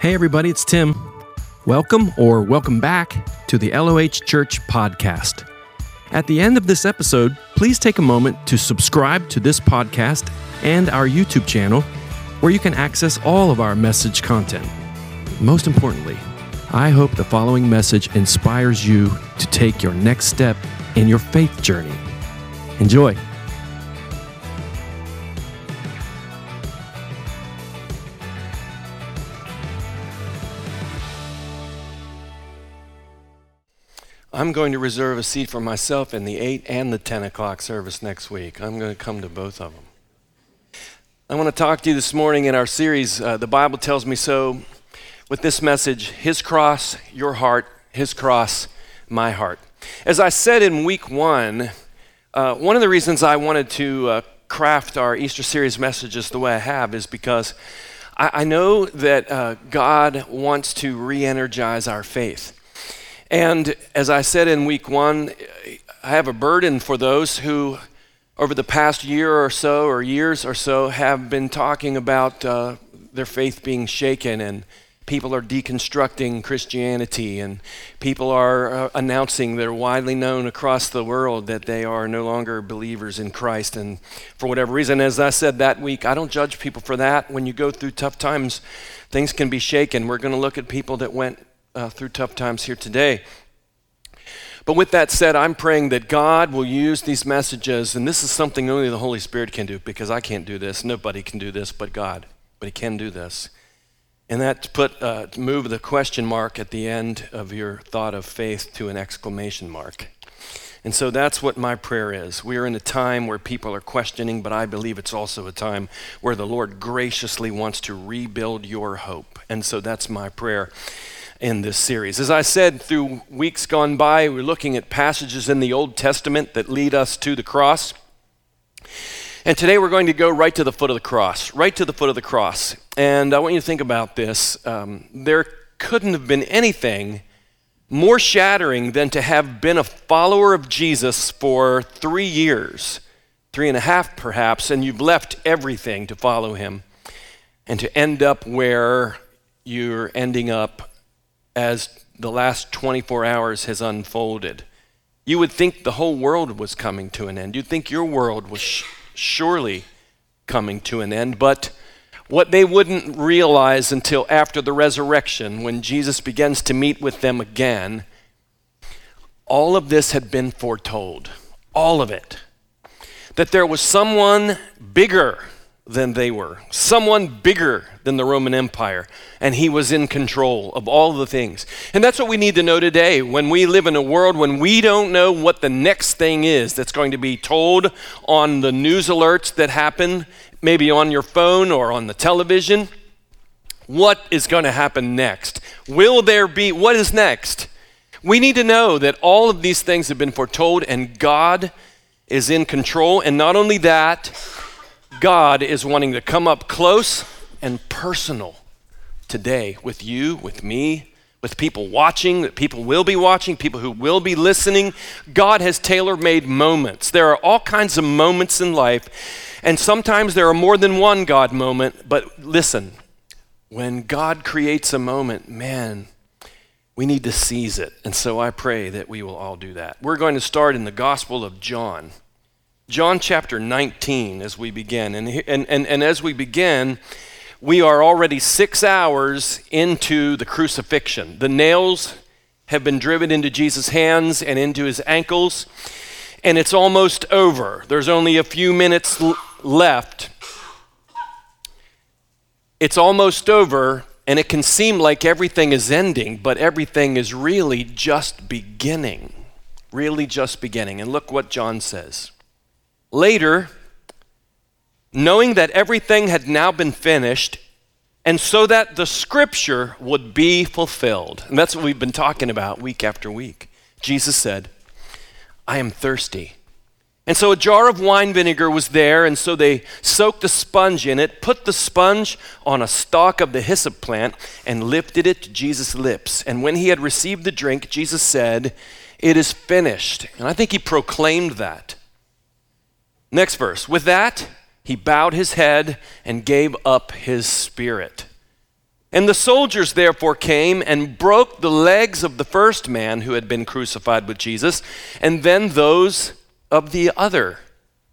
Hey, everybody, it's Tim. Welcome or welcome back to the LOH Church podcast. At the end of this episode, please take a moment to subscribe to this podcast and our YouTube channel, where you can access all of our message content. Most importantly, I hope the following message inspires you to take your next step in your faith journey. Enjoy. I'm going to reserve a seat for myself in the 8 and the 10 o'clock service next week. I'm going to come to both of them. I want to talk to you this morning in our series, uh, The Bible Tells Me So, with this message His cross, your heart, His cross, my heart. As I said in week one, uh, one of the reasons I wanted to uh, craft our Easter series messages the way I have is because I, I know that uh, God wants to re energize our faith. And as I said in week one, I have a burden for those who, over the past year or so, or years or so, have been talking about uh, their faith being shaken and people are deconstructing Christianity and people are uh, announcing they're widely known across the world that they are no longer believers in Christ. And for whatever reason, as I said that week, I don't judge people for that. When you go through tough times, things can be shaken. We're going to look at people that went uh, through tough times here today. But with that said, I'm praying that God will use these messages, and this is something only the Holy Spirit can do because I can't do this. Nobody can do this but God, but He can do this. And that put uh, move the question mark at the end of your thought of faith to an exclamation mark. And so that's what my prayer is. We are in a time where people are questioning, but I believe it's also a time where the Lord graciously wants to rebuild your hope. And so that's my prayer in this series. As I said, through weeks gone by, we're looking at passages in the Old Testament that lead us to the cross. And today we're going to go right to the foot of the cross, right to the foot of the cross. And I want you to think about this. Um, there couldn't have been anything more shattering than to have been a follower of Jesus for three years, three and a half perhaps, and you've left everything to follow him, and to end up where you're ending up as the last 24 hours has unfolded. You would think the whole world was coming to an end. You'd think your world was sh- surely coming to an end. But what they wouldn't realize until after the resurrection, when Jesus begins to meet with them again, all of this had been foretold. All of it. That there was someone bigger than they were, someone bigger than the Roman Empire, and he was in control of all the things. And that's what we need to know today when we live in a world when we don't know what the next thing is that's going to be told on the news alerts that happen, maybe on your phone or on the television. What is going to happen next? Will there be, what is next? We need to know that all of these things have been foretold and God is in control. And not only that, God is wanting to come up close and personal today with you, with me, with people watching, that people will be watching, people who will be listening. God has tailor made moments. There are all kinds of moments in life, and sometimes there are more than one God moment. But listen, when God creates a moment, man, we need to seize it. And so I pray that we will all do that. We're going to start in the Gospel of John. John chapter 19 as we begin. And, and, and, and as we begin, we are already six hours into the crucifixion. The nails have been driven into Jesus' hands and into his ankles, and it's almost over. There's only a few minutes l- left. It's almost over, and it can seem like everything is ending, but everything is really just beginning. Really just beginning. And look what John says. Later, knowing that everything had now been finished, and so that the scripture would be fulfilled. And that's what we've been talking about week after week. Jesus said, I am thirsty. And so a jar of wine vinegar was there, and so they soaked a sponge in it, put the sponge on a stalk of the hyssop plant, and lifted it to Jesus' lips. And when he had received the drink, Jesus said, It is finished. And I think he proclaimed that. Next verse. With that, he bowed his head and gave up his spirit. And the soldiers therefore came and broke the legs of the first man who had been crucified with Jesus, and then those of the other.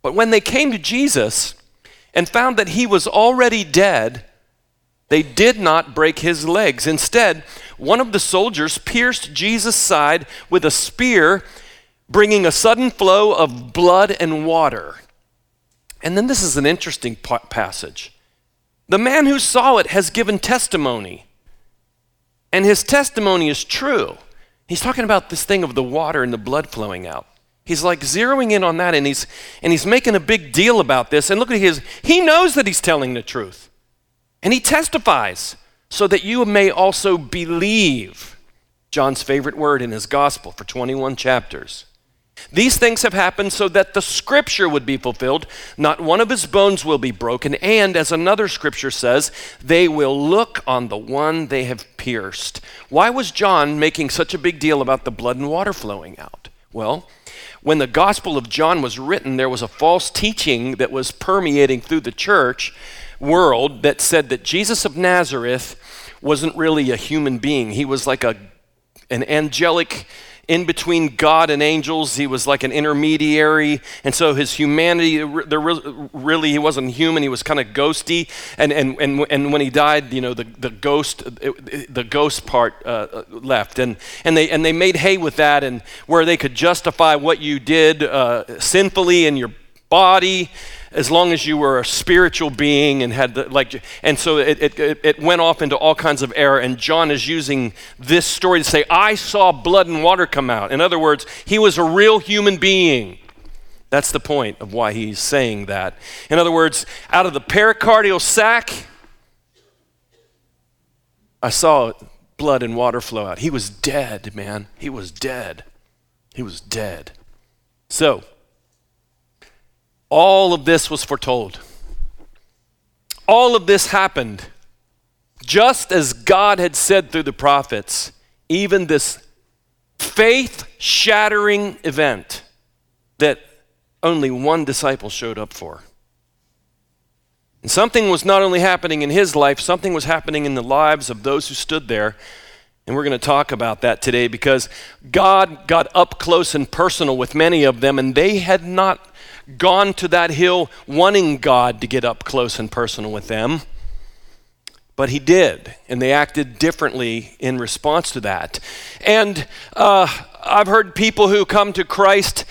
But when they came to Jesus and found that he was already dead, they did not break his legs. Instead, one of the soldiers pierced Jesus' side with a spear, bringing a sudden flow of blood and water. And then this is an interesting passage. The man who saw it has given testimony, and his testimony is true. He's talking about this thing of the water and the blood flowing out. He's like zeroing in on that and he's and he's making a big deal about this. And look at his he knows that he's telling the truth. And he testifies so that you may also believe. John's favorite word in his gospel for 21 chapters. These things have happened so that the scripture would be fulfilled. Not one of his bones will be broken. And as another scripture says, they will look on the one they have pierced. Why was John making such a big deal about the blood and water flowing out? Well, when the Gospel of John was written, there was a false teaching that was permeating through the church world that said that Jesus of Nazareth wasn't really a human being. He was like a, an angelic in between God and angels. He was like an intermediary. And so his humanity, there really, he wasn't human. He was kind of ghosty. And, and, and, and when he died, you know, the, the ghost, the ghost part uh, left. And, and, they, and they made hay with that and where they could justify what you did uh, sinfully in your body as long as you were a spiritual being and had the, like and so it, it, it went off into all kinds of error and john is using this story to say i saw blood and water come out. In other words he was a real human being. That's the point of why he's saying that. In other words out of the pericardial sac i saw blood and water flow out. He was dead man. He was dead. He was dead. So all of this was foretold. All of this happened just as God had said through the prophets, even this faith shattering event that only one disciple showed up for. And something was not only happening in his life, something was happening in the lives of those who stood there. And we're going to talk about that today because God got up close and personal with many of them, and they had not gone to that hill wanting God to get up close and personal with them. But he did, and they acted differently in response to that. And uh, I've heard people who come to Christ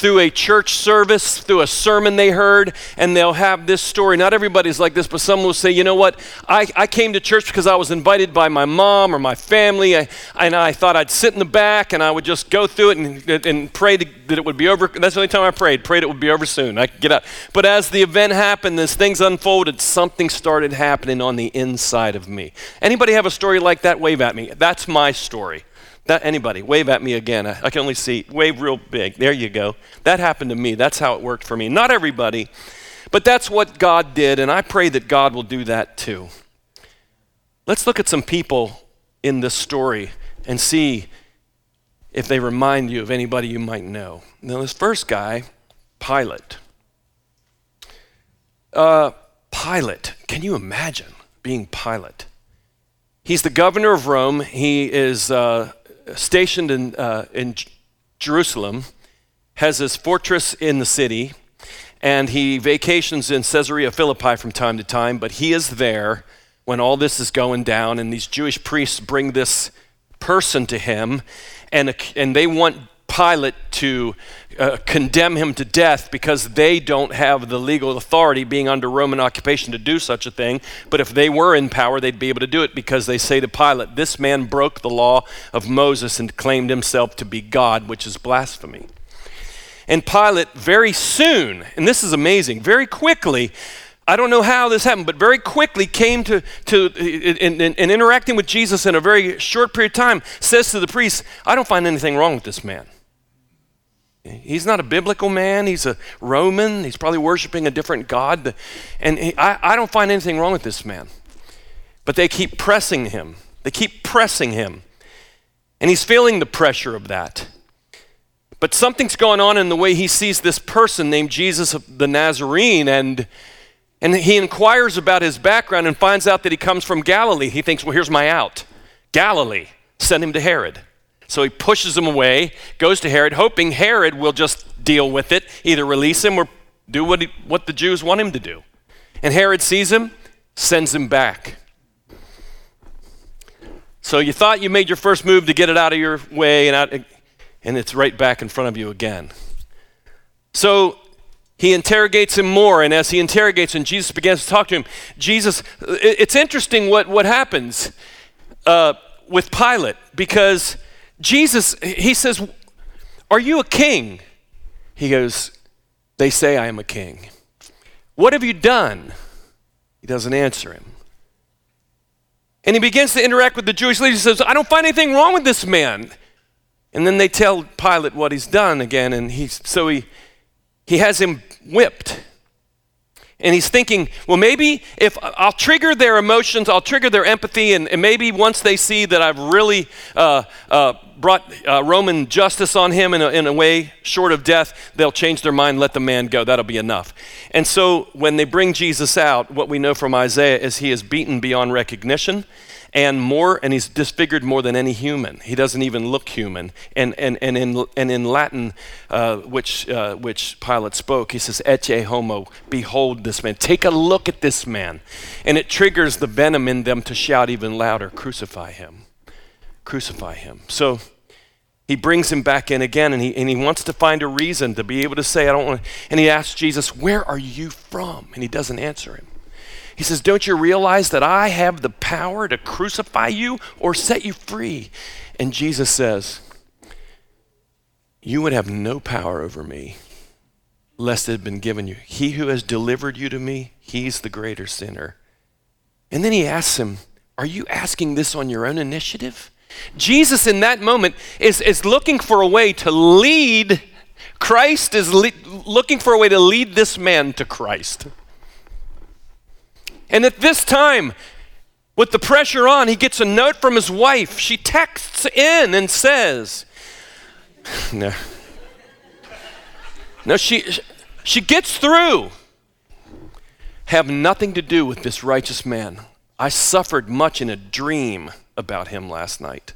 through a church service, through a sermon they heard, and they'll have this story. Not everybody's like this, but some will say, you know what? I, I came to church because I was invited by my mom or my family, I, and I thought I'd sit in the back and I would just go through it and, and pray to, that it would be over. That's the only time I prayed, prayed it would be over soon. I could get out. But as the event happened, as things unfolded, something started happening on the inside of me. Anybody have a story like that? Wave at me. That's my story. That anybody, wave at me again. I, I can only see, wave real big. There you go. That happened to me. That's how it worked for me. Not everybody, but that's what God did, and I pray that God will do that too. Let's look at some people in this story and see if they remind you of anybody you might know. Now, this first guy, Pilate. Uh, Pilate, can you imagine being Pilate? He's the governor of Rome. He is uh, stationed in, uh, in Jerusalem, has his fortress in the city, and he vacations in Caesarea Philippi from time to time, but he is there when all this is going down, and these Jewish priests bring this person to him, and, and they want Pilate to uh, condemn him to death because they don't have the legal authority, being under Roman occupation, to do such a thing. But if they were in power, they'd be able to do it because they say to Pilate, This man broke the law of Moses and claimed himself to be God, which is blasphemy. And Pilate, very soon, and this is amazing, very quickly, I don't know how this happened, but very quickly came to, to in, in, in interacting with Jesus in a very short period of time, says to the priest, I don't find anything wrong with this man. He's not a biblical man. He's a Roman. He's probably worshiping a different God. And he, I, I don't find anything wrong with this man. But they keep pressing him. They keep pressing him. And he's feeling the pressure of that. But something's going on in the way he sees this person named Jesus of the Nazarene. And And he inquires about his background and finds out that he comes from Galilee. He thinks, well, here's my out. Galilee. Send him to Herod. So he pushes him away, goes to Herod, hoping Herod will just deal with it, either release him or do what, he, what the Jews want him to do. And Herod sees him, sends him back. So you thought you made your first move to get it out of your way, and, out, and it's right back in front of you again. So he interrogates him more, and as he interrogates him, Jesus begins to talk to him. Jesus, it's interesting what, what happens uh, with Pilate because Jesus, he says, Are you a king? He goes, They say I am a king. What have you done? He doesn't answer him. And he begins to interact with the Jewish leaders. He says, I don't find anything wrong with this man. And then they tell Pilate what he's done again, and he, so he, he has him whipped. And he's thinking, well, maybe if I'll trigger their emotions, I'll trigger their empathy, and, and maybe once they see that I've really uh, uh, brought uh, Roman justice on him in a, in a way short of death, they'll change their mind, let the man go. That'll be enough. And so when they bring Jesus out, what we know from Isaiah is he is beaten beyond recognition and more, and he's disfigured more than any human. He doesn't even look human. And, and, and, in, and in Latin, uh, which, uh, which Pilate spoke, he says, Ecce homo, behold this man. Take a look at this man. And it triggers the venom in them to shout even louder, crucify him. Crucify him. So he brings him back in again, and he, and he wants to find a reason to be able to say, I don't want. And he asks Jesus, Where are you from? And he doesn't answer him. He says, Don't you realize that I have the power to crucify you or set you free? And Jesus says, You would have no power over me lest it had been given you. He who has delivered you to me, he's the greater sinner. And then he asks him, Are you asking this on your own initiative? Jesus, in that moment, is, is looking for a way to lead. Christ is le- looking for a way to lead this man to Christ. And at this time, with the pressure on, he gets a note from his wife. She texts in and says, No. No, she, she gets through. Have nothing to do with this righteous man. I suffered much in a dream about him last night.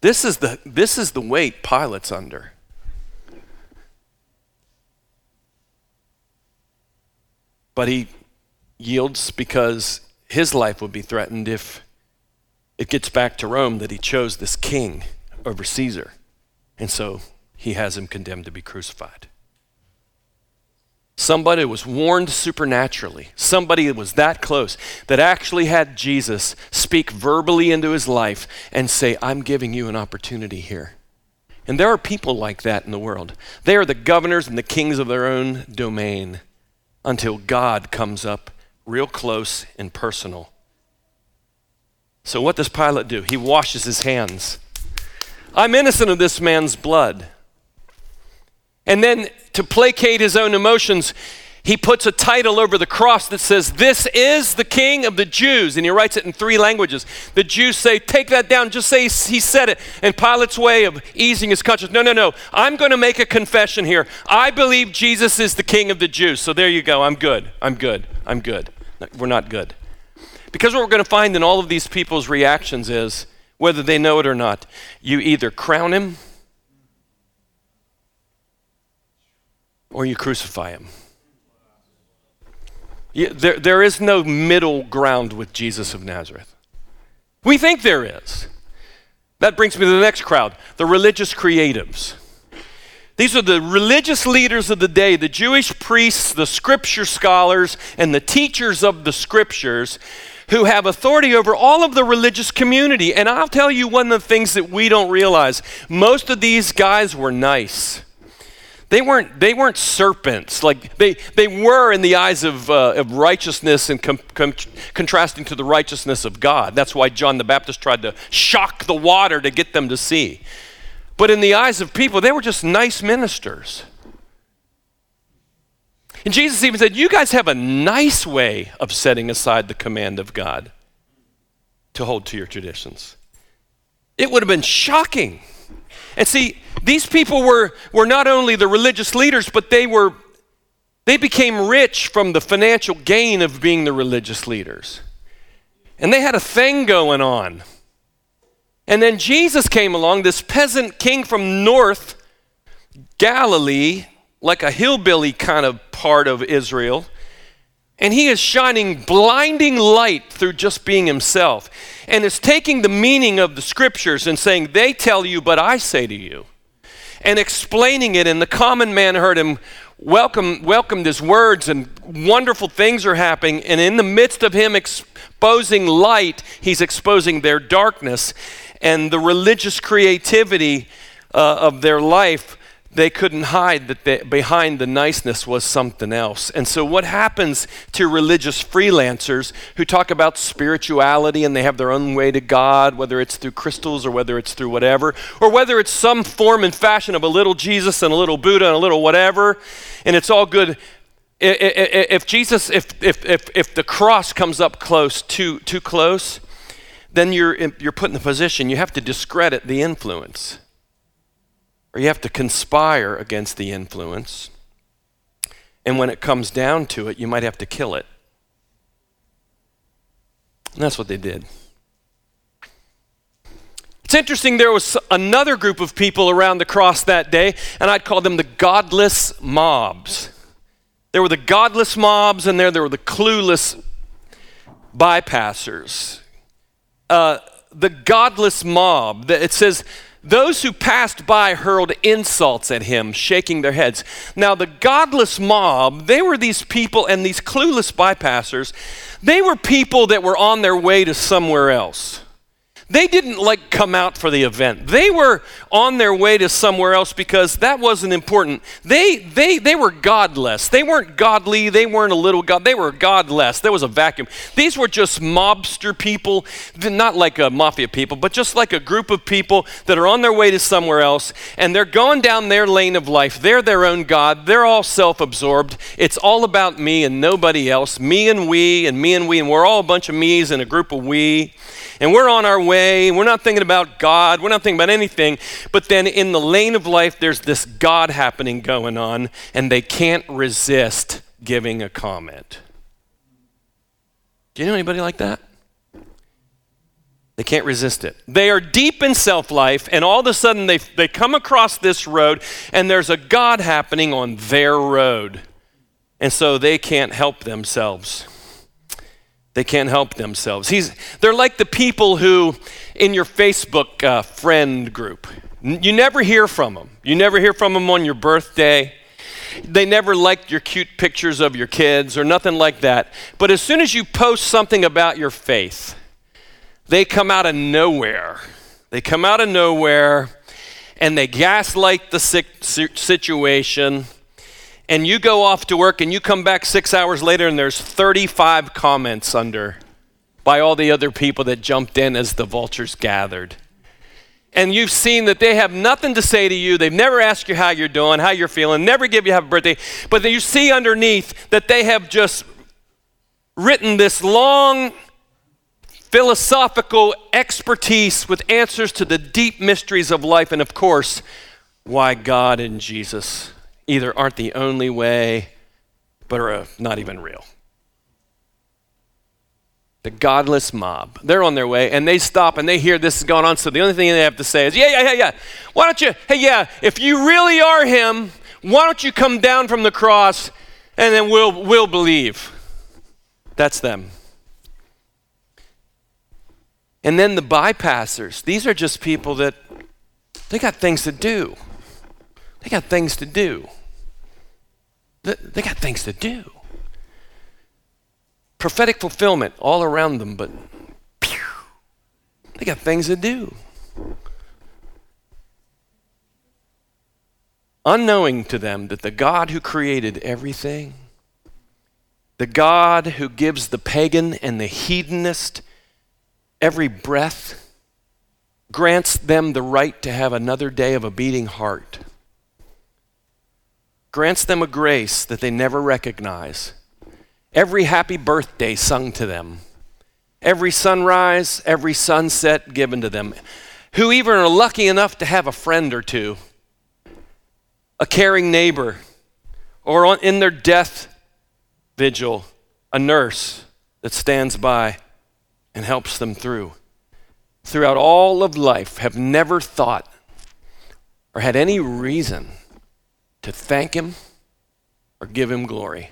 This is the, this is the weight Pilate's under. But he yields because his life would be threatened if it gets back to Rome that he chose this king over Caesar. And so he has him condemned to be crucified. Somebody was warned supernaturally. Somebody was that close that actually had Jesus speak verbally into his life and say, I'm giving you an opportunity here. And there are people like that in the world. They are the governors and the kings of their own domain until God comes up real close and personal. So, what does Pilate do? He washes his hands. I'm innocent of this man's blood. And then, to placate his own emotions, he puts a title over the cross that says, This is the King of the Jews. And he writes it in three languages. The Jews say, Take that down. Just say he said it. And Pilate's way of easing his conscience, No, no, no. I'm going to make a confession here. I believe Jesus is the King of the Jews. So there you go. I'm good. I'm good. I'm good. We're not good. Because what we're going to find in all of these people's reactions is, whether they know it or not, you either crown him or you crucify him. You, there, there is no middle ground with Jesus of Nazareth. We think there is. That brings me to the next crowd the religious creatives. These are the religious leaders of the day, the Jewish priests, the scripture scholars, and the teachers of the scriptures who have authority over all of the religious community. And I'll tell you one of the things that we don't realize most of these guys were nice. They weren't, they weren't serpents. Like they, they were in the eyes of, uh, of righteousness and com- com- contrasting to the righteousness of God. That's why John the Baptist tried to shock the water to get them to see. But in the eyes of people, they were just nice ministers. And Jesus even said, You guys have a nice way of setting aside the command of God to hold to your traditions. It would have been shocking. And see, these people were, were not only the religious leaders, but they were They became rich from the financial gain of being the religious leaders. And they had a thing going on. And then Jesus came along, this peasant king from North Galilee, like a hillbilly kind of part of Israel. And he is shining blinding light through just being himself. And is taking the meaning of the scriptures and saying, They tell you, but I say to you. And explaining it. And the common man heard him welcome, welcomed his words, and wonderful things are happening. And in the midst of him exposing light, he's exposing their darkness and the religious creativity uh, of their life they couldn't hide that they, behind the niceness was something else. And so, what happens to religious freelancers who talk about spirituality and they have their own way to God, whether it's through crystals or whether it's through whatever, or whether it's some form and fashion of a little Jesus and a little Buddha and a little whatever, and it's all good. If Jesus, if, if, if, if the cross comes up close, too, too close, then you're, you're put in the position you have to discredit the influence or you have to conspire against the influence. And when it comes down to it, you might have to kill it. And that's what they did. It's interesting, there was another group of people around the cross that day, and I'd call them the godless mobs. There were the godless mobs, and there, there were the clueless bypassers. Uh, the godless mob, it says those who passed by hurled insults at him, shaking their heads. Now, the godless mob, they were these people and these clueless bypassers, they were people that were on their way to somewhere else. They didn't like come out for the event. They were on their way to somewhere else because that wasn't important. They, they, they were godless. They weren't godly. They weren't a little god. They were godless. There was a vacuum. These were just mobster people, not like a mafia people, but just like a group of people that are on their way to somewhere else and they're going down their lane of life. They're their own God. They're all self absorbed. It's all about me and nobody else. Me and we and me and we. And we're all a bunch of me's and a group of we and we're on our way. We're not thinking about God. We're not thinking about anything. But then in the lane of life, there's this God happening going on, and they can't resist giving a comment. Do you know anybody like that? They can't resist it. They are deep in self life, and all of a sudden they, they come across this road, and there's a God happening on their road. And so they can't help themselves. They can't help themselves. He's, they're like the people who, in your Facebook uh, friend group, you never hear from them. You never hear from them on your birthday. They never liked your cute pictures of your kids or nothing like that. But as soon as you post something about your faith, they come out of nowhere. They come out of nowhere and they gaslight the situation and you go off to work and you come back six hours later and there's 35 comments under by all the other people that jumped in as the vultures gathered. And you've seen that they have nothing to say to you. They've never asked you how you're doing, how you're feeling, never give you a happy birthday. But then you see underneath that they have just written this long philosophical expertise with answers to the deep mysteries of life. And of course, why God and Jesus either aren't the only way, but are uh, not even real. The godless mob. They're on their way and they stop and they hear this is going on. So the only thing they have to say is, Yeah, yeah, yeah, yeah. Why don't you, hey, yeah, if you really are him, why don't you come down from the cross and then we'll, we'll believe? That's them. And then the bypassers. These are just people that they got things to do. They got things to do. They got things to do. Prophetic fulfillment all around them, but pew, they got things to do. Unknowing to them that the God who created everything, the God who gives the pagan and the hedonist every breath, grants them the right to have another day of a beating heart grants them a grace that they never recognize. Every happy birthday sung to them, every sunrise, every sunset given to them, who even are lucky enough to have a friend or two, a caring neighbor, or on, in their death vigil, a nurse that stands by and helps them through. Throughout all of life, have never thought or had any reason to thank Him or give Him glory.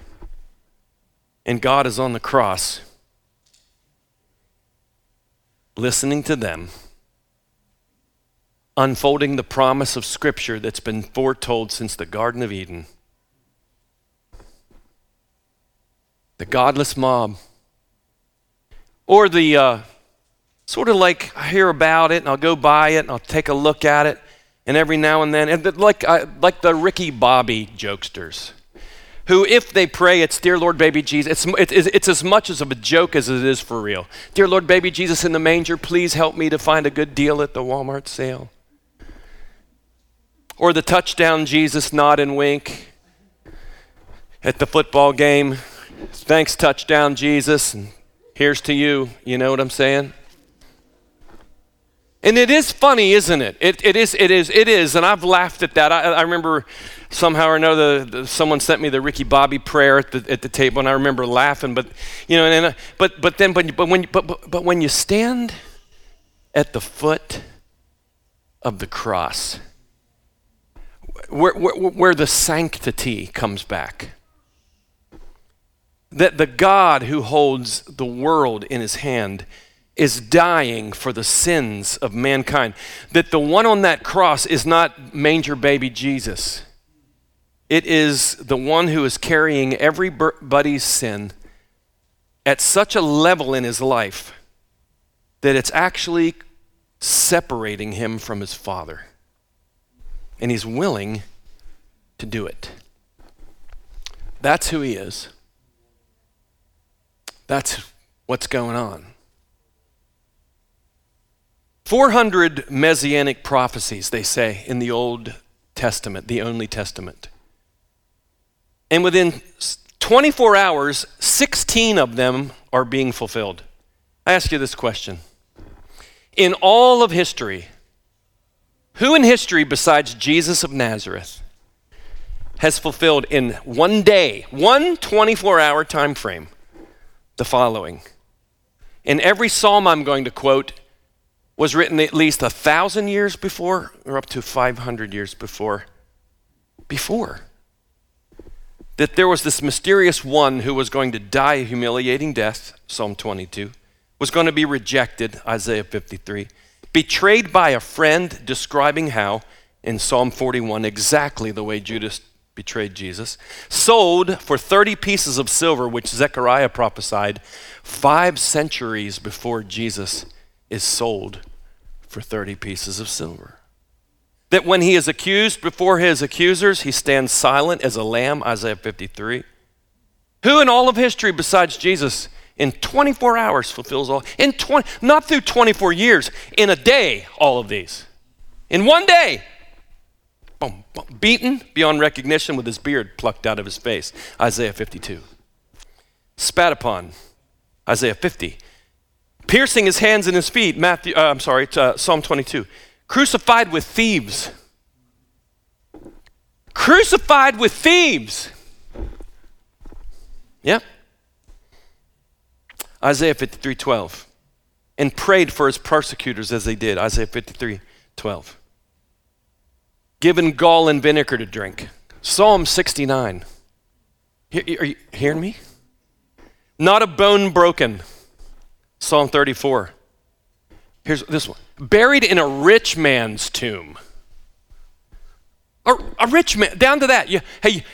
And God is on the cross, listening to them, unfolding the promise of Scripture that's been foretold since the Garden of Eden. The godless mob. Or the uh, sort of like I hear about it and I'll go buy it and I'll take a look at it and every now and then, and like, uh, like the Ricky Bobby jokesters, who, if they pray, it's Dear Lord, baby Jesus, it's, it's, it's as much as of a joke as it is for real. Dear Lord, baby Jesus in the manger, please help me to find a good deal at the Walmart sale. Or the touchdown Jesus nod and wink at the football game. Thanks, touchdown Jesus, and here's to you. You know what I'm saying? And it is funny, isn't it? It, it is, it is, it is. And I've laughed at that. I, I remember somehow or another, the, someone sent me the Ricky Bobby prayer at the, at the table, and I remember laughing. But, you know, and, uh, but, but then, but, but, when, but, but, but when you stand at the foot of the cross, where, where, where the sanctity comes back, that the God who holds the world in his hand is dying for the sins of mankind. That the one on that cross is not manger baby Jesus, it is the one who is carrying everybody's sin at such a level in his life that it's actually separating him from his Father. And he's willing to do it. That's who he is. That's what's going on. 400 messianic prophecies, they say, in the Old Testament, the only Testament. And within 24 hours, 16 of them are being fulfilled. I ask you this question In all of history, who in history besides Jesus of Nazareth has fulfilled in one day, one 24 hour time frame, the following? In every psalm I'm going to quote, was written at least a thousand years before or up to 500 years before. Before. That there was this mysterious one who was going to die a humiliating death, Psalm 22, was going to be rejected, Isaiah 53, betrayed by a friend, describing how, in Psalm 41, exactly the way Judas betrayed Jesus, sold for 30 pieces of silver, which Zechariah prophesied five centuries before Jesus is sold for 30 pieces of silver. That when he is accused before his accusers, he stands silent as a lamb, Isaiah 53. Who in all of history besides Jesus in 24 hours fulfills all in 20 not through 24 years, in a day all of these. In one day. Boom, boom, beaten beyond recognition with his beard plucked out of his face, Isaiah 52. Spat upon, Isaiah 50 piercing his hands and his feet. Matthew, uh, I'm sorry, uh, Psalm 22. Crucified with thieves. Crucified with thieves. Yeah. Isaiah 53 12. And prayed for his persecutors as they did. Isaiah 53 12. Given gall and vinegar to drink. Psalm 69. Are you hearing me? Not a bone broken. Psalm 34. Here's this one buried in a rich man's tomb. A, a rich man, down to that. Yeah, hey,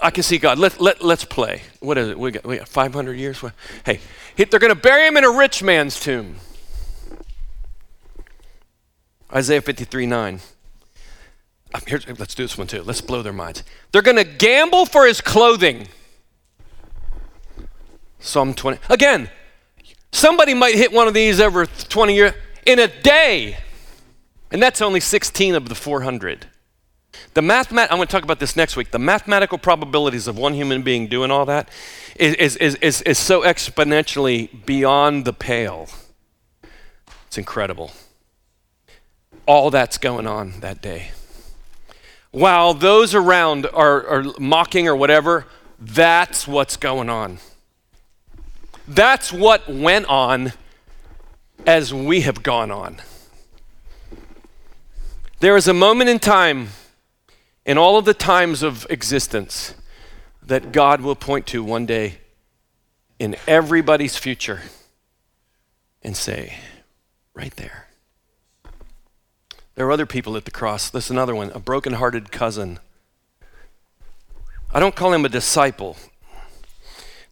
I can see God. Let, let, let's play. What is it? We got, we got 500 years? Hey, they're going to bury him in a rich man's tomb. Isaiah 53 9. Uh, here's, let's do this one too. Let's blow their minds. They're going to gamble for his clothing. Psalm 20. Again, Somebody might hit one of these over 20 years in a day. And that's only 16 of the 400. The mathemat- I'm going to talk about this next week. The mathematical probabilities of one human being doing all that is, is, is, is, is so exponentially beyond the pale. It's incredible. All that's going on that day. while those around are, are mocking or whatever, that's what's going on. That's what went on as we have gone on. There is a moment in time, in all of the times of existence, that God will point to one day in everybody's future and say, right there. There are other people at the cross. This is another one, a broken-hearted cousin. I don't call him a disciple.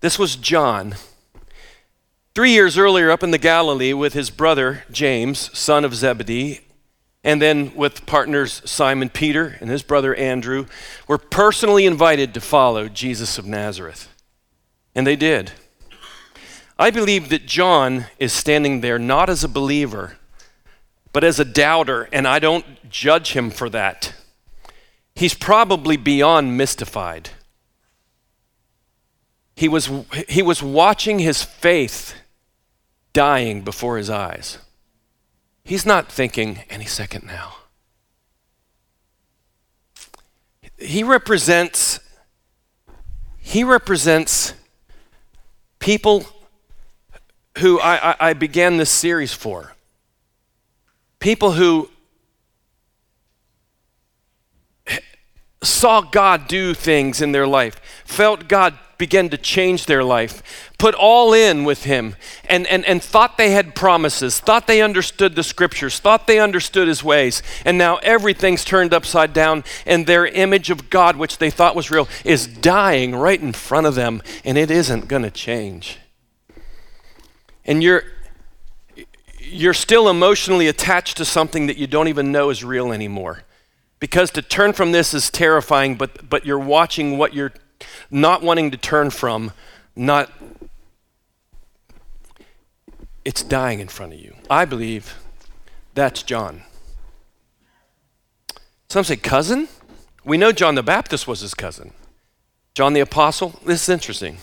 This was John. Three years earlier, up in the Galilee with his brother James, son of Zebedee, and then with partners Simon Peter and his brother Andrew, were personally invited to follow Jesus of Nazareth. And they did. I believe that John is standing there not as a believer, but as a doubter, and I don't judge him for that. He's probably beyond mystified. He was, he was watching his faith dying before his eyes. He's not thinking any second now. He represents he represents people who I, I, I began this series for. People who saw God do things in their life, felt God begin to change their life, put all in with Him, and, and, and thought they had promises, thought they understood the scriptures, thought they understood His ways, and now everything's turned upside down, and their image of God, which they thought was real, is dying right in front of them, and it isn't going to change. And you're you're still emotionally attached to something that you don't even know is real anymore. Because to turn from this is terrifying, but, but you're watching what you're not wanting to turn from, not, it's dying in front of you. I believe that's John. Some say cousin. We know John the Baptist was his cousin. John the Apostle, this is interesting.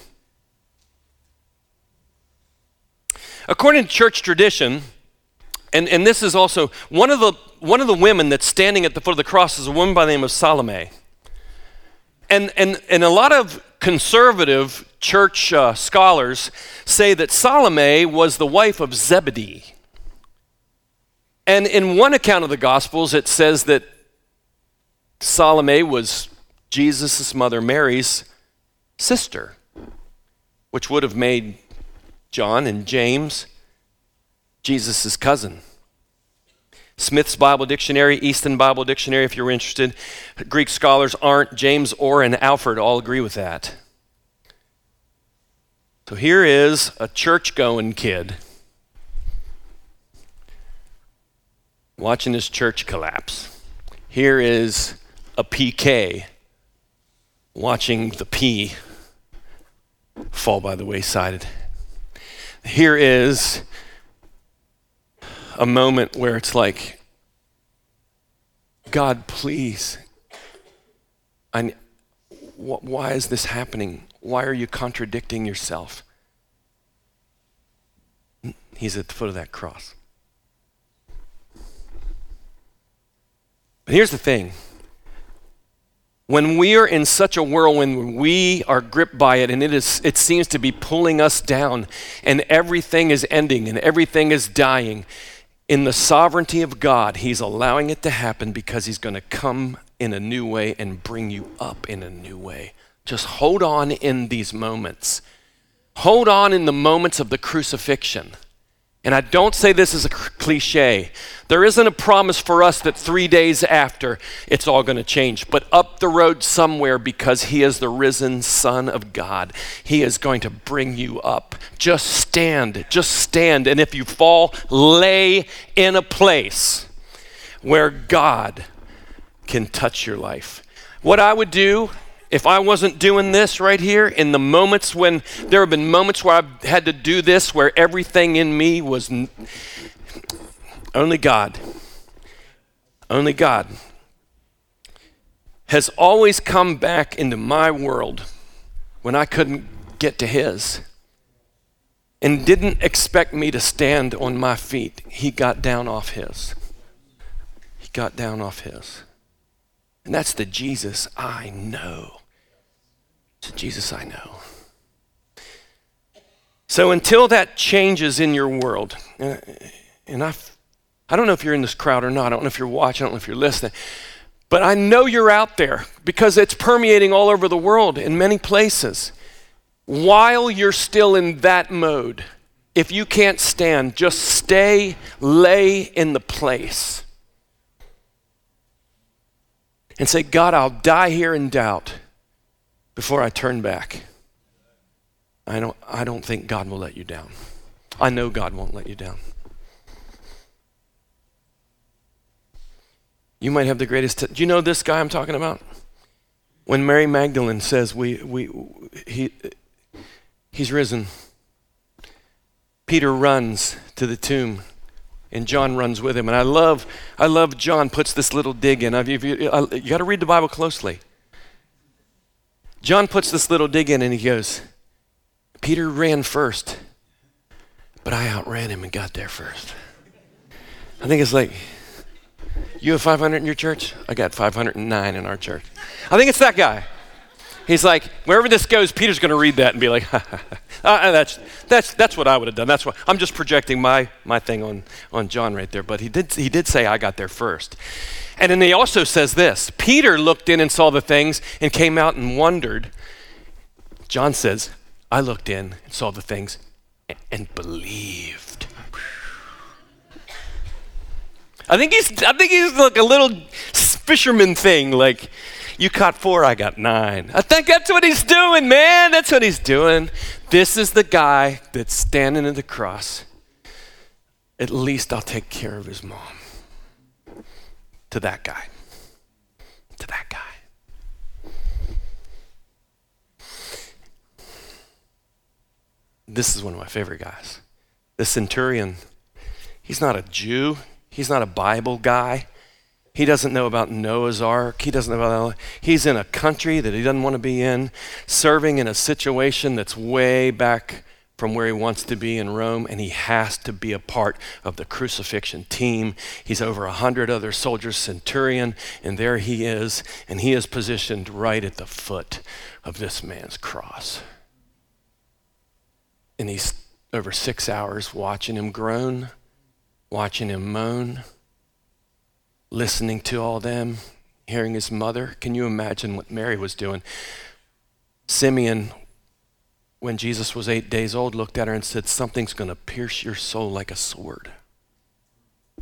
According to church tradition, and, and this is also one of, the, one of the women that's standing at the foot of the cross is a woman by the name of Salome. And, and, and a lot of conservative church uh, scholars say that Salome was the wife of Zebedee. And in one account of the Gospels, it says that Salome was Jesus' mother Mary's sister, which would have made John and James, Jesus' cousin. Smith's Bible Dictionary, Easton Bible Dictionary, if you're interested. Greek scholars aren't. James Orr and Alford all agree with that. So here is a church going kid watching his church collapse. Here is a PK watching the P fall by the wayside here is a moment where it's like, God, please. I, wh- why is this happening? Why are you contradicting yourself? He's at the foot of that cross. But here's the thing when we are in such a whirlwind, when we are gripped by it and it, is, it seems to be pulling us down and everything is ending and everything is dying, in the sovereignty of God, He's allowing it to happen because He's going to come in a new way and bring you up in a new way. Just hold on in these moments. Hold on in the moments of the crucifixion. And I don't say this as a cliche. There isn't a promise for us that three days after it's all going to change. But up the road somewhere, because He is the risen Son of God, He is going to bring you up. Just stand, just stand. And if you fall, lay in a place where God can touch your life. What I would do if I wasn't doing this right here, in the moments when there have been moments where I've had to do this, where everything in me was n- only God, only God has always come back into my world when I couldn't get to His and didn't expect me to stand on my feet. He got down off His. He got down off His. And that's the Jesus I know. Jesus I know. So until that changes in your world, and I, I don't know if you're in this crowd or not, I don't know if you're watching, I don't know if you're listening, but I know you're out there because it's permeating all over the world in many places. While you're still in that mode, if you can't stand, just stay, lay in the place. And say, God, I'll die here in doubt before I turn back. I don't, I don't think God will let you down. I know God won't let you down. You might have the greatest. T- Do you know this guy I'm talking about? When Mary Magdalene says, we, we, he, He's risen. Peter runs to the tomb and John runs with him. And I love, I love John puts this little dig in. You, you, uh, you got to read the Bible closely. John puts this little dig in and he goes, Peter ran first, but I outran him and got there first. I think it's like, you have 500 in your church? I got 509 in our church. I think it's that guy. He's like, wherever this goes, Peter's going to read that and be like, uh, that's, that's, that's what I would have done. That's what I'm just projecting my, my thing on, on John right there. But he did, he did say, I got there first. And then he also says this Peter looked in and saw the things and came out and wondered. John says, I looked in and saw the things and, and believed. I think he's, I think he's like a little fisherman thing, like, you caught four, I got nine. I think that's what he's doing, man. That's what he's doing. This is the guy that's standing at the cross. At least I'll take care of his mom. To that guy. To that guy. This is one of my favorite guys. The centurion. He's not a Jew, he's not a Bible guy. He doesn't know about Noah's Ark. He doesn't know about. He's in a country that he doesn't want to be in, serving in a situation that's way back from where he wants to be in Rome, and he has to be a part of the crucifixion team. He's over a hundred other soldiers, centurion, and there he is, and he is positioned right at the foot of this man's cross. And he's over six hours watching him groan, watching him moan listening to all them, hearing his mother. Can you imagine what Mary was doing? Simeon, when Jesus was eight days old, looked at her and said, Something's going to pierce your soul like a sword.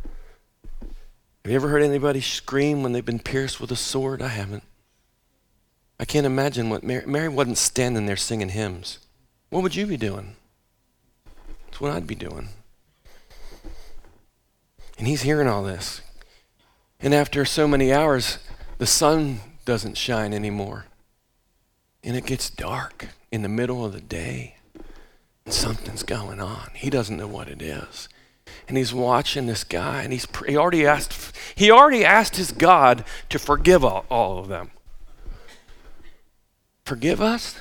Have you ever heard anybody scream when they've been pierced with a sword? I haven't. I can't imagine what Mary, Mary wasn't standing there singing hymns. What would you be doing? That's what I'd be doing. And he's hearing all this. And after so many hours, the sun doesn't shine anymore. And it gets dark in the middle of the day. And something's going on. He doesn't know what it is. And he's watching this guy, and he's he already asked he already asked his God to forgive all, all of them. Forgive us?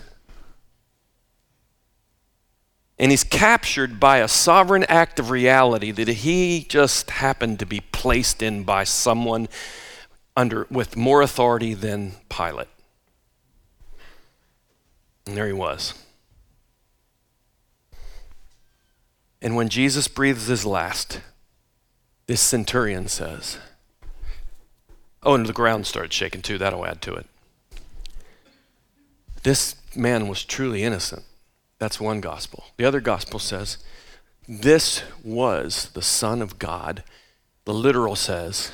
And he's captured by a sovereign act of reality that he just happened to be placed in by someone under, with more authority than Pilate. And there he was. And when Jesus breathes his last, this centurion says, Oh, and the ground started shaking too. That'll add to it. This man was truly innocent. That's one gospel. The other gospel says, This was the Son of God. The literal says,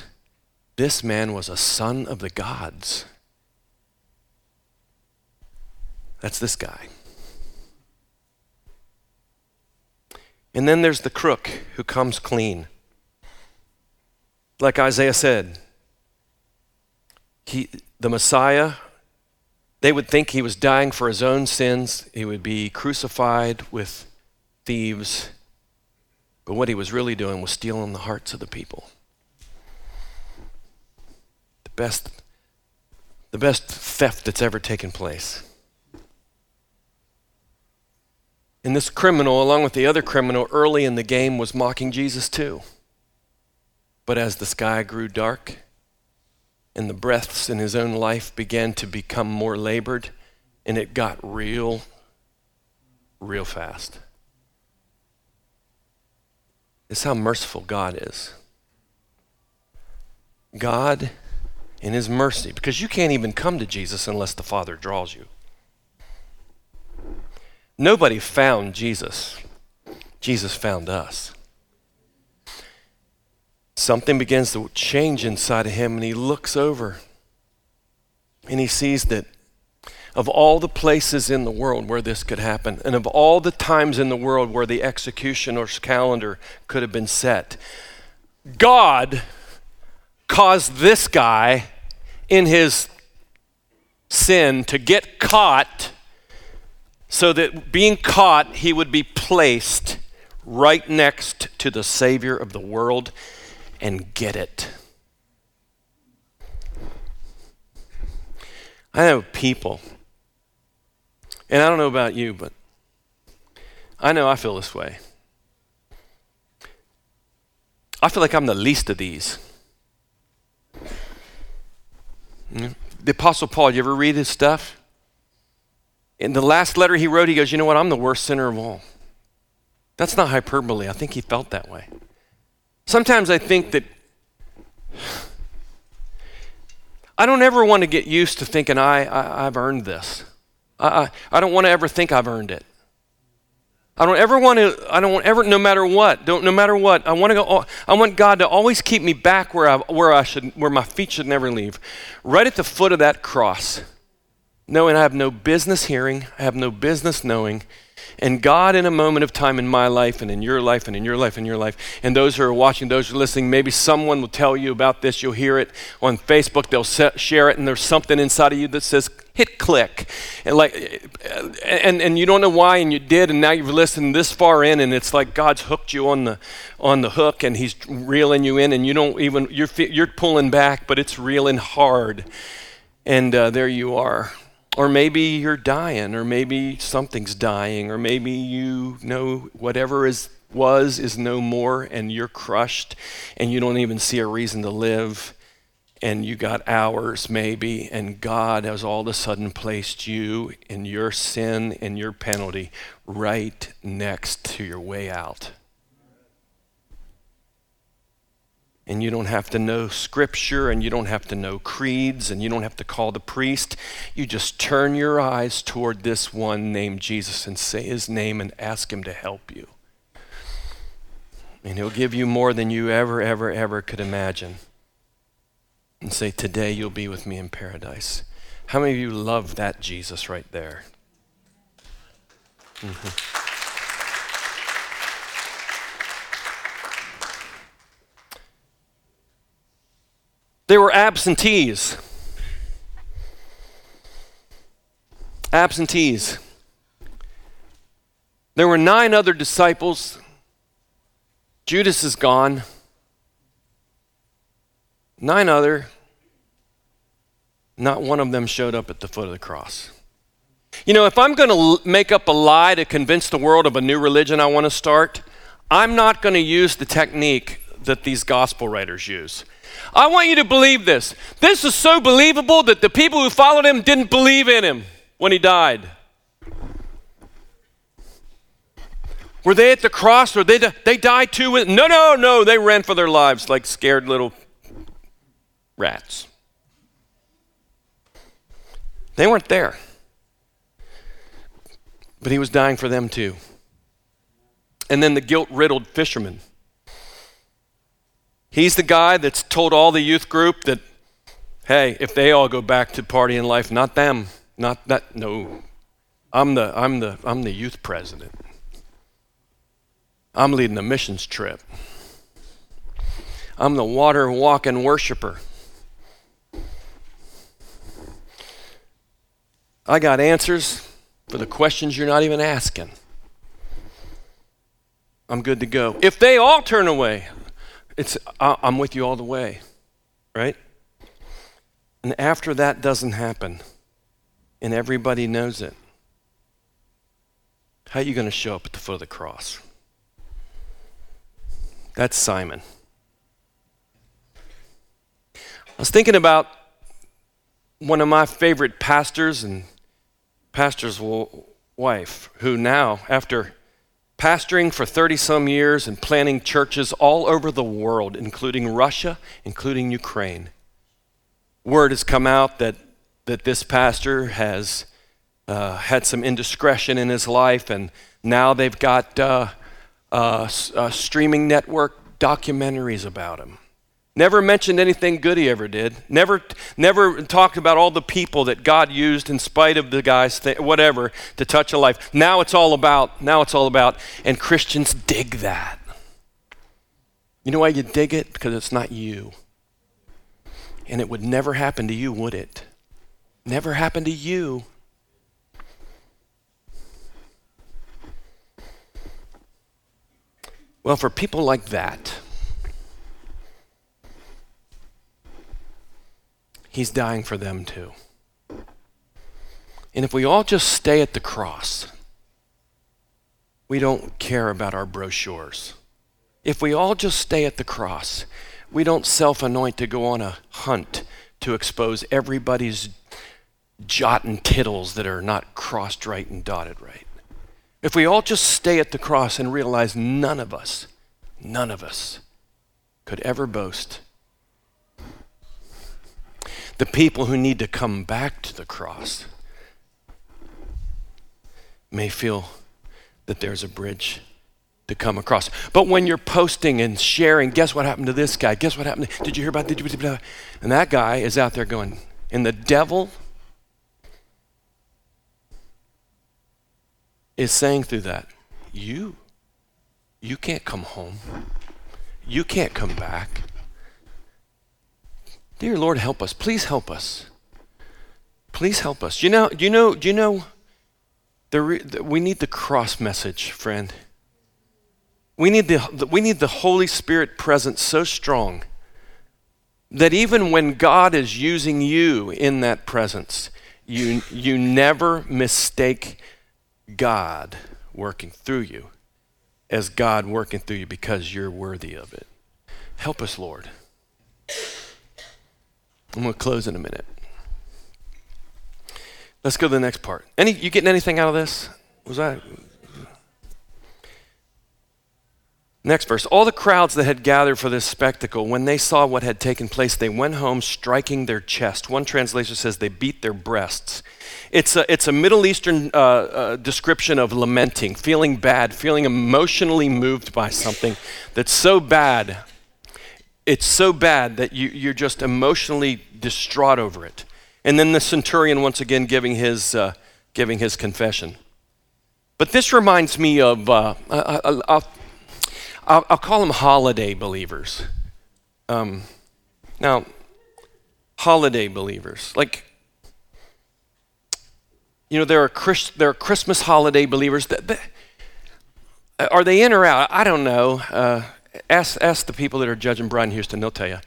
This man was a son of the gods. That's this guy. And then there's the crook who comes clean. Like Isaiah said, he, the Messiah they would think he was dying for his own sins. He would be crucified with thieves. But what he was really doing was stealing the hearts of the people. The best, the best theft that's ever taken place. And this criminal, along with the other criminal early in the game, was mocking Jesus too. But as the sky grew dark, and the breaths in his own life began to become more labored, and it got real, real fast. It's how merciful God is. God, in His mercy, because you can't even come to Jesus unless the Father draws you. Nobody found Jesus, Jesus found us. Something begins to change inside of him, and he looks over and he sees that of all the places in the world where this could happen, and of all the times in the world where the executioner's calendar could have been set, God caused this guy in his sin to get caught so that being caught, he would be placed right next to the Savior of the world and get it. I know people and I don't know about you, but I know I feel this way. I feel like I'm the least of these. The Apostle Paul, you ever read his stuff? In the last letter he wrote, he goes, You know what? I'm the worst sinner of all. That's not hyperbole. I think he felt that way. Sometimes I think that I don't ever want to get used to thinking I, I, have earned this. I, I, don't want to ever think I've earned it. I don't ever want to, I don't want ever, no matter what, don't, no matter what, I want to go, oh, I want God to always keep me back where I, where I should, where my feet should never leave. Right at the foot of that cross. Knowing I have no business hearing, I have no business knowing, and God, in a moment of time in my life and in your life and in your life and your life, and those who are watching, those who are listening, maybe someone will tell you about this. You'll hear it on Facebook. They'll set, share it, and there's something inside of you that says, hit click. And, like, and, and you don't know why, and you did, and now you've listened this far in, and it's like God's hooked you on the, on the hook, and He's reeling you in, and you don't even, you're, you're pulling back, but it's reeling hard. And uh, there you are or maybe you're dying, or maybe something's dying, or maybe you know whatever is was is no more and you're crushed and you don't even see a reason to live and you got hours maybe and God has all of a sudden placed you in your sin and your penalty right next to your way out. And you don't have to know scripture and you don't have to know creeds and you don't have to call the priest. You just turn your eyes toward this one named Jesus and say his name and ask him to help you. And he'll give you more than you ever, ever, ever could imagine. And say, Today you'll be with me in paradise. How many of you love that Jesus right there? Mm-hmm. There were absentees. Absentees. There were nine other disciples. Judas is gone. Nine other. Not one of them showed up at the foot of the cross. You know, if I'm going to make up a lie to convince the world of a new religion I want to start, I'm not going to use the technique that these gospel writers use. I want you to believe this. This is so believable that the people who followed him didn't believe in him when he died. Were they at the cross or they, they died too? No, no, no. They ran for their lives like scared little rats. They weren't there. But he was dying for them too. And then the guilt riddled fishermen. He's the guy that's told all the youth group that, hey, if they all go back to partying life, not them, not that. No, I'm the I'm the I'm the youth president. I'm leading a missions trip. I'm the water walking worshiper. I got answers for the questions you're not even asking. I'm good to go. If they all turn away, it's, I'm with you all the way, right? And after that doesn't happen, and everybody knows it, how are you going to show up at the foot of the cross? That's Simon. I was thinking about one of my favorite pastors and pastor's wife, who now, after pastoring for 30 some years and planting churches all over the world, including Russia, including Ukraine, word has come out that, that this pastor has uh, had some indiscretion in his life, and now they've got uh, uh, uh streaming network documentaries about him. Never mentioned anything good he ever did. Never, never talked about all the people that God used in spite of the guys, th- whatever, to touch a life. Now it's all about, now it's all about, and Christians dig that. You know why you dig it? Because it's not you. And it would never happen to you, would it? Never happen to you. Well, for people like that, He's dying for them too. And if we all just stay at the cross, we don't care about our brochures. If we all just stay at the cross, we don't self anoint to go on a hunt to expose everybody's jot and tittles that are not crossed right and dotted right. If we all just stay at the cross and realize none of us, none of us could ever boast the people who need to come back to the cross may feel that there's a bridge to come across. But when you're posting and sharing, guess what happened to this guy? Guess what happened? Did you hear about? Did you? And that guy is out there going, and the devil is saying through that, you, you can't come home. You can't come back. Dear Lord, help us. Please help us. Please help us. You know, do you know, do you know the, the we need the cross message, friend. We need the, the, we need the Holy Spirit presence so strong that even when God is using you in that presence, you, you never mistake God working through you as God working through you because you're worthy of it. Help us, Lord. I'm going to close in a minute. Let's go to the next part. Any you getting anything out of this? Was that Next verse. All the crowds that had gathered for this spectacle, when they saw what had taken place, they went home striking their chest. One translation says they beat their breasts. It's a, it's a Middle Eastern uh, uh, description of lamenting, feeling bad, feeling emotionally moved by something that's so bad it's so bad that you, you're just emotionally distraught over it. And then the centurion once again giving his, uh, giving his confession. But this reminds me of, uh, I, will I'll, I'll call them holiday believers. Um, now, holiday believers. Like, you know, there are, Chris, there are Christmas holiday believers. That, that, are they in or out? I don't know. Uh, ask, ask the people that are judging Brian Houston, they'll tell you.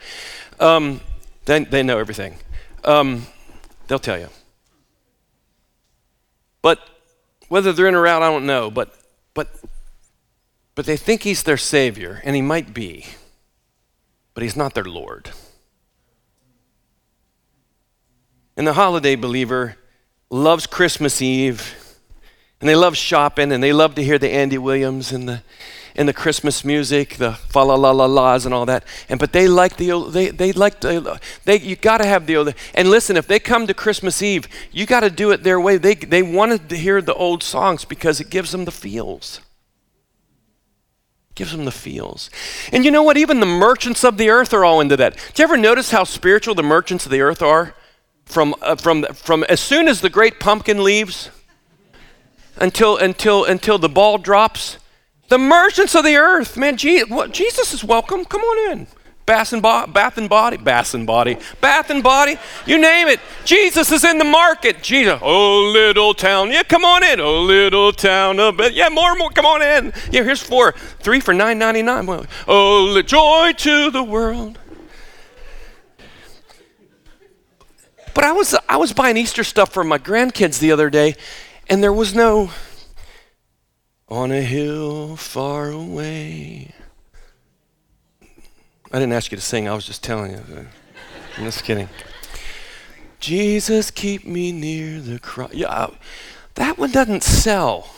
Um, they, they know everything. Um, they'll tell you. But whether they're in or out, I don't know. But, but, but they think he's their Savior, and he might be, but he's not their Lord. And the holiday believer loves Christmas Eve, and they love shopping, and they love to hear the Andy Williams and the and the Christmas music, the fa la la la la's and all that. And but they like the they they like the they you got to have the old. And listen, if they come to Christmas Eve, you got to do it their way. They they wanted to hear the old songs because it gives them the feels. Gives them the feels. And you know what? Even the merchants of the earth are all into that. Do you ever notice how spiritual the merchants of the earth are? From, uh, from, from as soon as the great pumpkin leaves until, until, until the ball drops, the merchants of the earth, man, Jesus is welcome. Come on in. Bath and, bo- bath and body, bath and body, bath and body, you name it. Jesus is in the market. Jesus, oh little town, yeah, come on in. Oh little town, a yeah, more, more, come on in. Yeah, here's four, three for nine ninety nine. Oh, joy to the world. But I was I was buying Easter stuff for my grandkids the other day, and there was no on a hill far away. I didn't ask you to sing, I was just telling you. I'm just kidding. Jesus, keep me near the cross. Yeah, that one doesn't sell.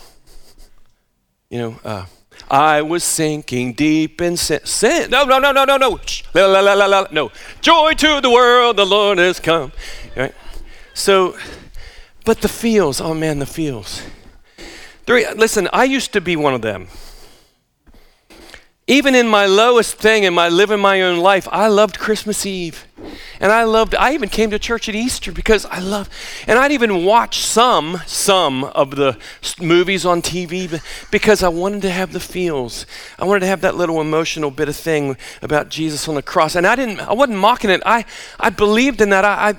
You know, uh, I was sinking deep in sin. sin. No, no, no, no, no, no. La, la, la, la, la. No. Joy to the world, the Lord has come. Right? So, but the feels, oh man, the feels. Listen, I used to be one of them. Even in my lowest thing in my living my own life, I loved Christmas Eve. And I loved, I even came to church at Easter because I love, and I'd even watch some, some of the movies on TV because I wanted to have the feels. I wanted to have that little emotional bit of thing about Jesus on the cross. And I didn't, I wasn't mocking it. I, I believed in that. I,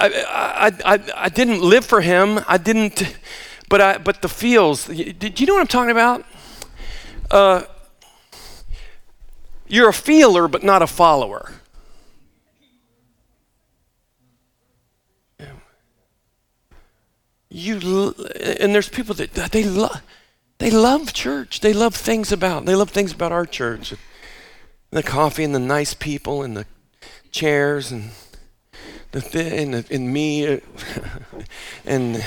I, I, I, I didn't live for him. I didn't, but I, but the feels, do you know what I'm talking about? Uh, you're a feeler, but not a follower. You and there's people that they love they love church. They love things about they love things about our church. The coffee and the nice people and the chairs and the and, and me and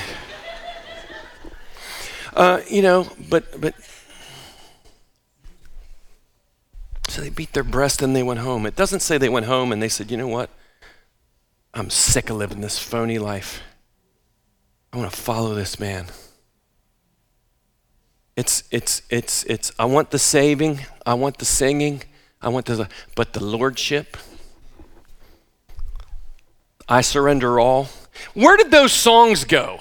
uh, you know, but but So they beat their breast and they went home. It doesn't say they went home and they said, you know what? I'm sick of living this phony life. I want to follow this man. It's, it's, it's, it's, I want the saving, I want the singing, I want the, but the lordship, I surrender all. Where did those songs go?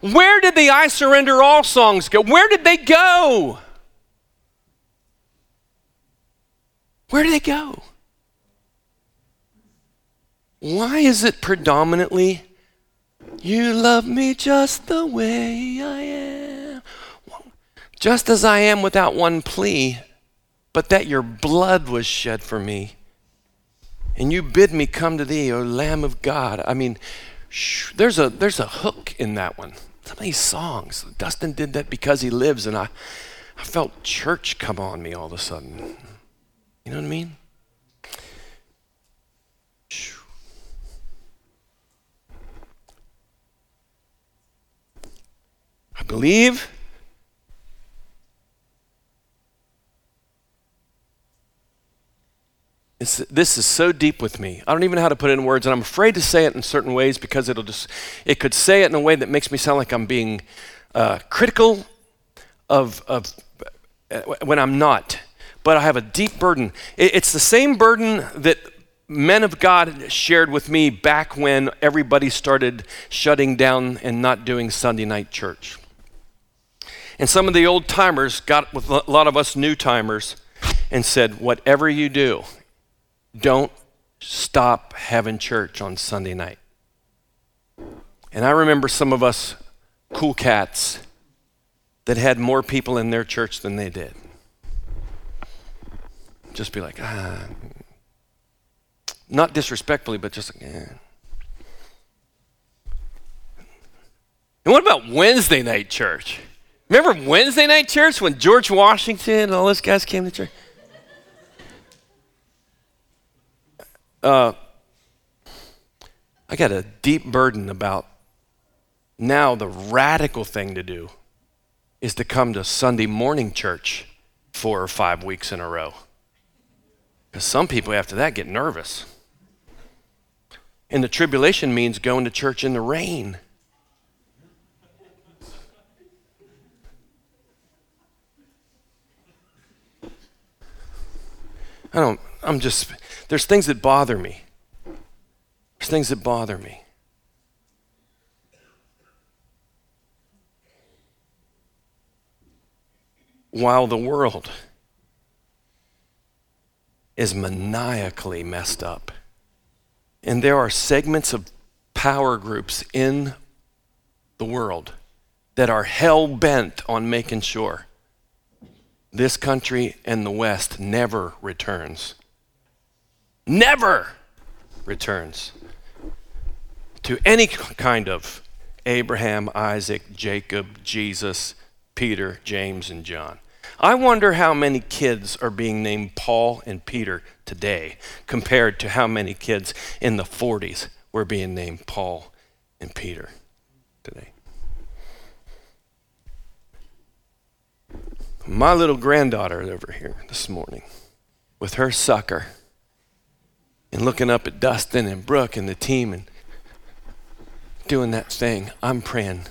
Where did the I surrender all songs go? Where did they go? Where do they go? Why is it predominantly, you love me just the way I am? Just as I am without one plea, but that your blood was shed for me. And you bid me come to thee, O Lamb of God. I mean, sh- there's, a, there's a hook in that one. Some of these songs. Dustin did that because he lives, and I, I felt church come on me all of a sudden. You know what I mean? I believe It's, this is so deep with me. I don't even know how to put it in words, and I'm afraid to say it in certain ways because it'll just, it could say it in a way that makes me sound like I'm being uh, critical of, of uh, when I'm not but I have a deep burden. It's the same burden that men of God shared with me back when everybody started shutting down and not doing Sunday night church. And some of the old timers got with a lot of us new timers and said, Whatever you do, don't stop having church on Sunday night. And I remember some of us cool cats that had more people in their church than they did just be like, ah. Not disrespectfully, but just like, eh. And what about Wednesday night church? Remember Wednesday night church when George Washington and all those guys came to church? Uh, I got a deep burden about now the radical thing to do is to come to Sunday morning church four or five weeks in a row. Because some people after that get nervous. And the tribulation means going to church in the rain. I don't, I'm just, there's things that bother me. There's things that bother me. While the world is maniacally messed up. And there are segments of power groups in the world that are hell bent on making sure this country and the West never returns. Never returns to any kind of Abraham, Isaac, Jacob, Jesus, Peter, James, and John. I wonder how many kids are being named Paul and Peter today compared to how many kids in the 40s were being named Paul and Peter today. My little granddaughter over here this morning with her sucker and looking up at Dustin and Brooke and the team and doing that thing. I'm praying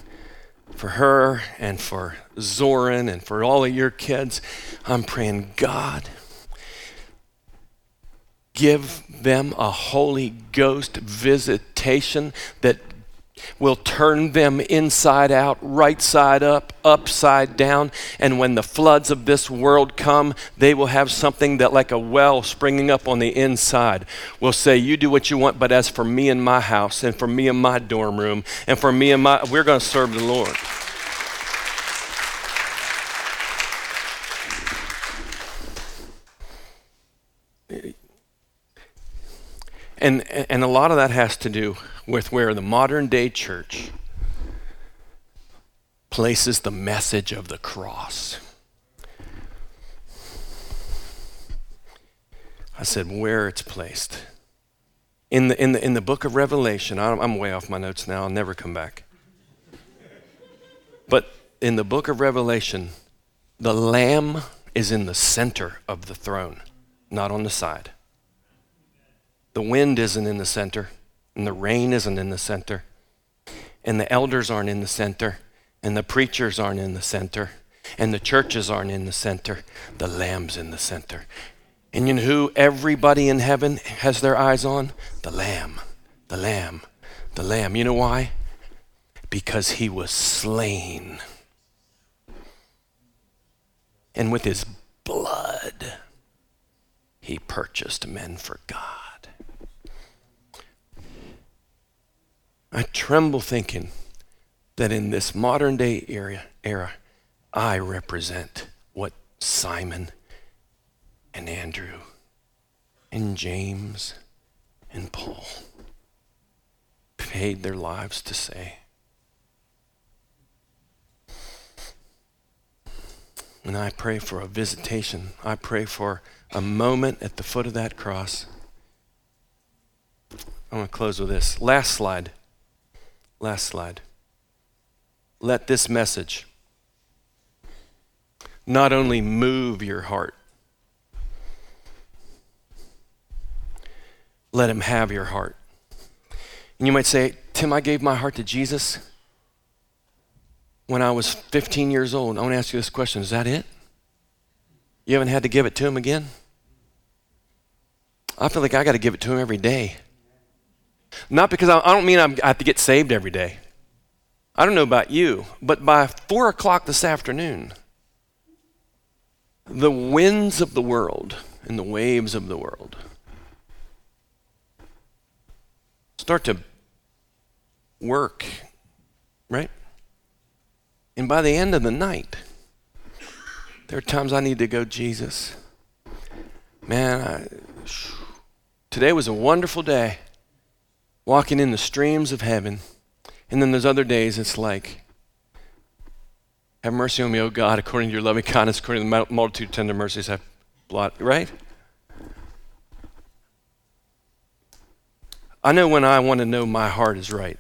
for her and for Zoran and for all of your kids. I'm praying, God, give them a Holy Ghost visitation that will turn them inside out, right side up, upside down. And when the floods of this world come, they will have something that, like a well springing up on the inside, will say, You do what you want, but as for me and my house, and for me and my dorm room, and for me and my, we're going to serve the Lord. And, and a lot of that has to do with where the modern day church places the message of the cross. I said, where it's placed. In the, in the, in the book of Revelation, I'm, I'm way off my notes now, I'll never come back. But in the book of Revelation, the Lamb is in the center of the throne, not on the side. The wind isn't in the center, and the rain isn't in the center, and the elders aren't in the center, and the preachers aren't in the center, and the churches aren't in the center. The Lamb's in the center. And you know who everybody in heaven has their eyes on? The Lamb, the Lamb, the Lamb. You know why? Because he was slain. And with his blood, he purchased men for God. I tremble thinking that in this modern day era, era I represent what Simon and Andrew and James and Paul paid their lives to say. And I pray for a visitation. I pray for a moment at the foot of that cross. I'm going to close with this. Last slide. Last slide. Let this message not only move your heart, let him have your heart. And you might say, Tim, I gave my heart to Jesus when I was 15 years old. I want to ask you this question Is that it? You haven't had to give it to him again? I feel like I got to give it to him every day. Not because I, I don't mean I'm, I have to get saved every day. I don't know about you, but by four o'clock this afternoon, the winds of the world and the waves of the world start to work, right? And by the end of the night, there are times I need to go, Jesus, man, I, today was a wonderful day walking in the streams of heaven. And then there's other days it's like, have mercy on me, O God, according to your loving kindness, according to the multitude of tender mercies have blot, right? I know when I want to know my heart is right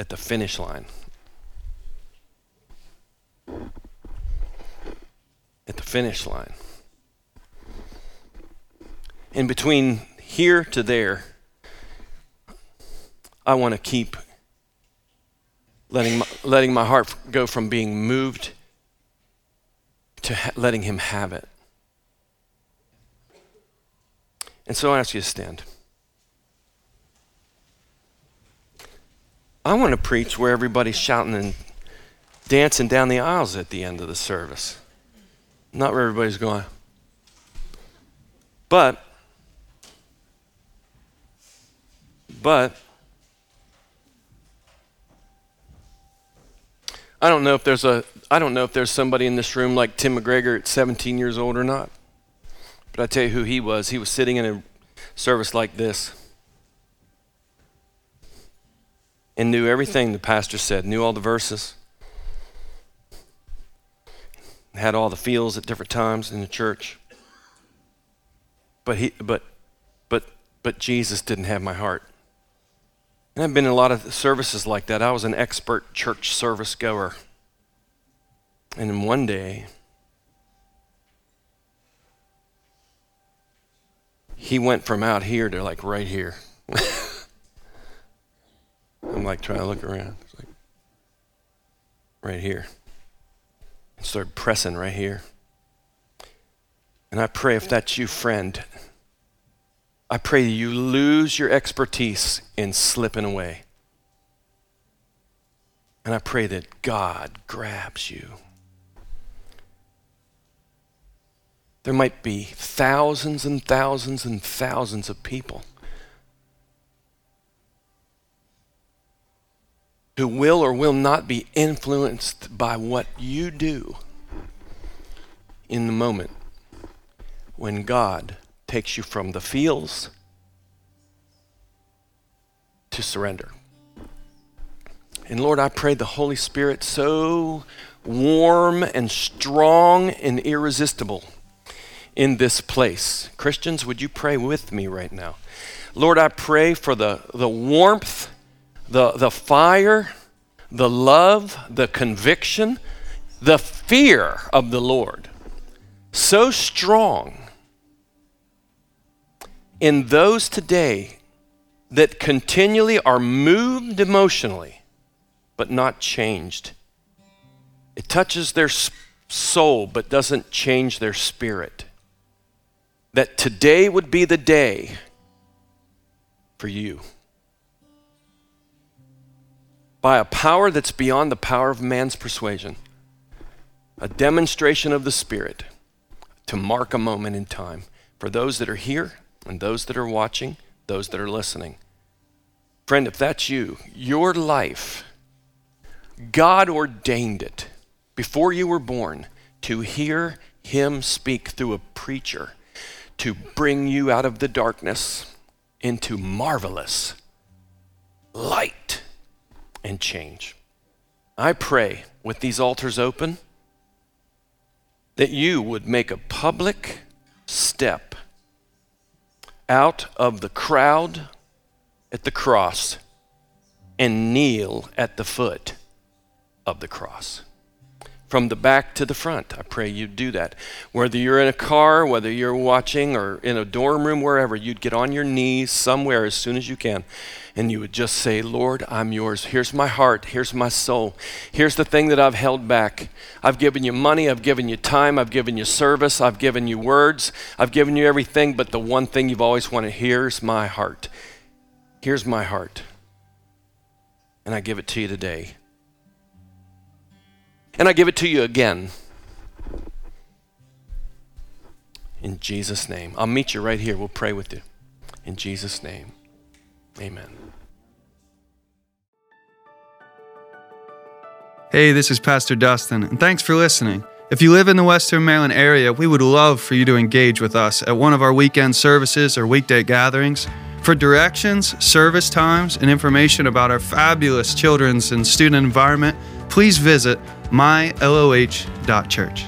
at the finish line. At the finish line. In between here to there, I want to keep letting my, letting my heart go from being moved to ha- letting Him have it. And so I ask you to stand. I want to preach where everybody's shouting and dancing down the aisles at the end of the service. Not where everybody's going. But, but, I don't know if there's a I don't know if there's somebody in this room like Tim McGregor at 17 years old or not. But I tell you who he was. He was sitting in a service like this and knew everything the pastor said, knew all the verses, had all the feels at different times in the church. But he but but but Jesus didn't have my heart. And I've been in a lot of services like that. I was an expert church service goer. And then one day, he went from out here to like right here. I'm like trying to look around. It's like right here. And started pressing right here. And I pray if that's you, friend, I pray that you lose your expertise in slipping away. And I pray that God grabs you. There might be thousands and thousands and thousands of people who will or will not be influenced by what you do in the moment when God takes you from the fields to surrender. And Lord, I pray the Holy Spirit so warm and strong and irresistible in this place. Christians, would you pray with me right now? Lord, I pray for the, the warmth, the, the fire, the love, the conviction, the fear of the Lord. So strong in those today that continually are moved emotionally but not changed. It touches their soul but doesn't change their spirit. That today would be the day for you. By a power that's beyond the power of man's persuasion, a demonstration of the Spirit to mark a moment in time for those that are here and those that are watching, those that are listening. Friend, if that's you, your life, God ordained it before you were born to hear Him speak through a preacher to bring you out of the darkness into marvelous light and change. I pray with these altars open that you would make a public step out of the crowd at the cross and kneel at the foot of the cross. From the back to the front, I pray you'd do that. Whether you're in a car, whether you're watching, or in a dorm room, wherever, you'd get on your knees somewhere as soon as you can and you would just say, Lord, I'm yours. Here's my heart. Here's my soul. Here's the thing that I've held back. I've given you money. I've given you time. I've given you service. I've given you words. I've given you everything. But the one thing you've always wanted here's my heart. Here's my heart. And I give it to you today. And I give it to you again. In Jesus' name. I'll meet you right here. We'll pray with you. In Jesus' name. Amen. Hey, this is Pastor Dustin, and thanks for listening. If you live in the Western Maryland area, we would love for you to engage with us at one of our weekend services or weekday gatherings. For directions, service times, and information about our fabulous children's and student environment, please visit myloh.church.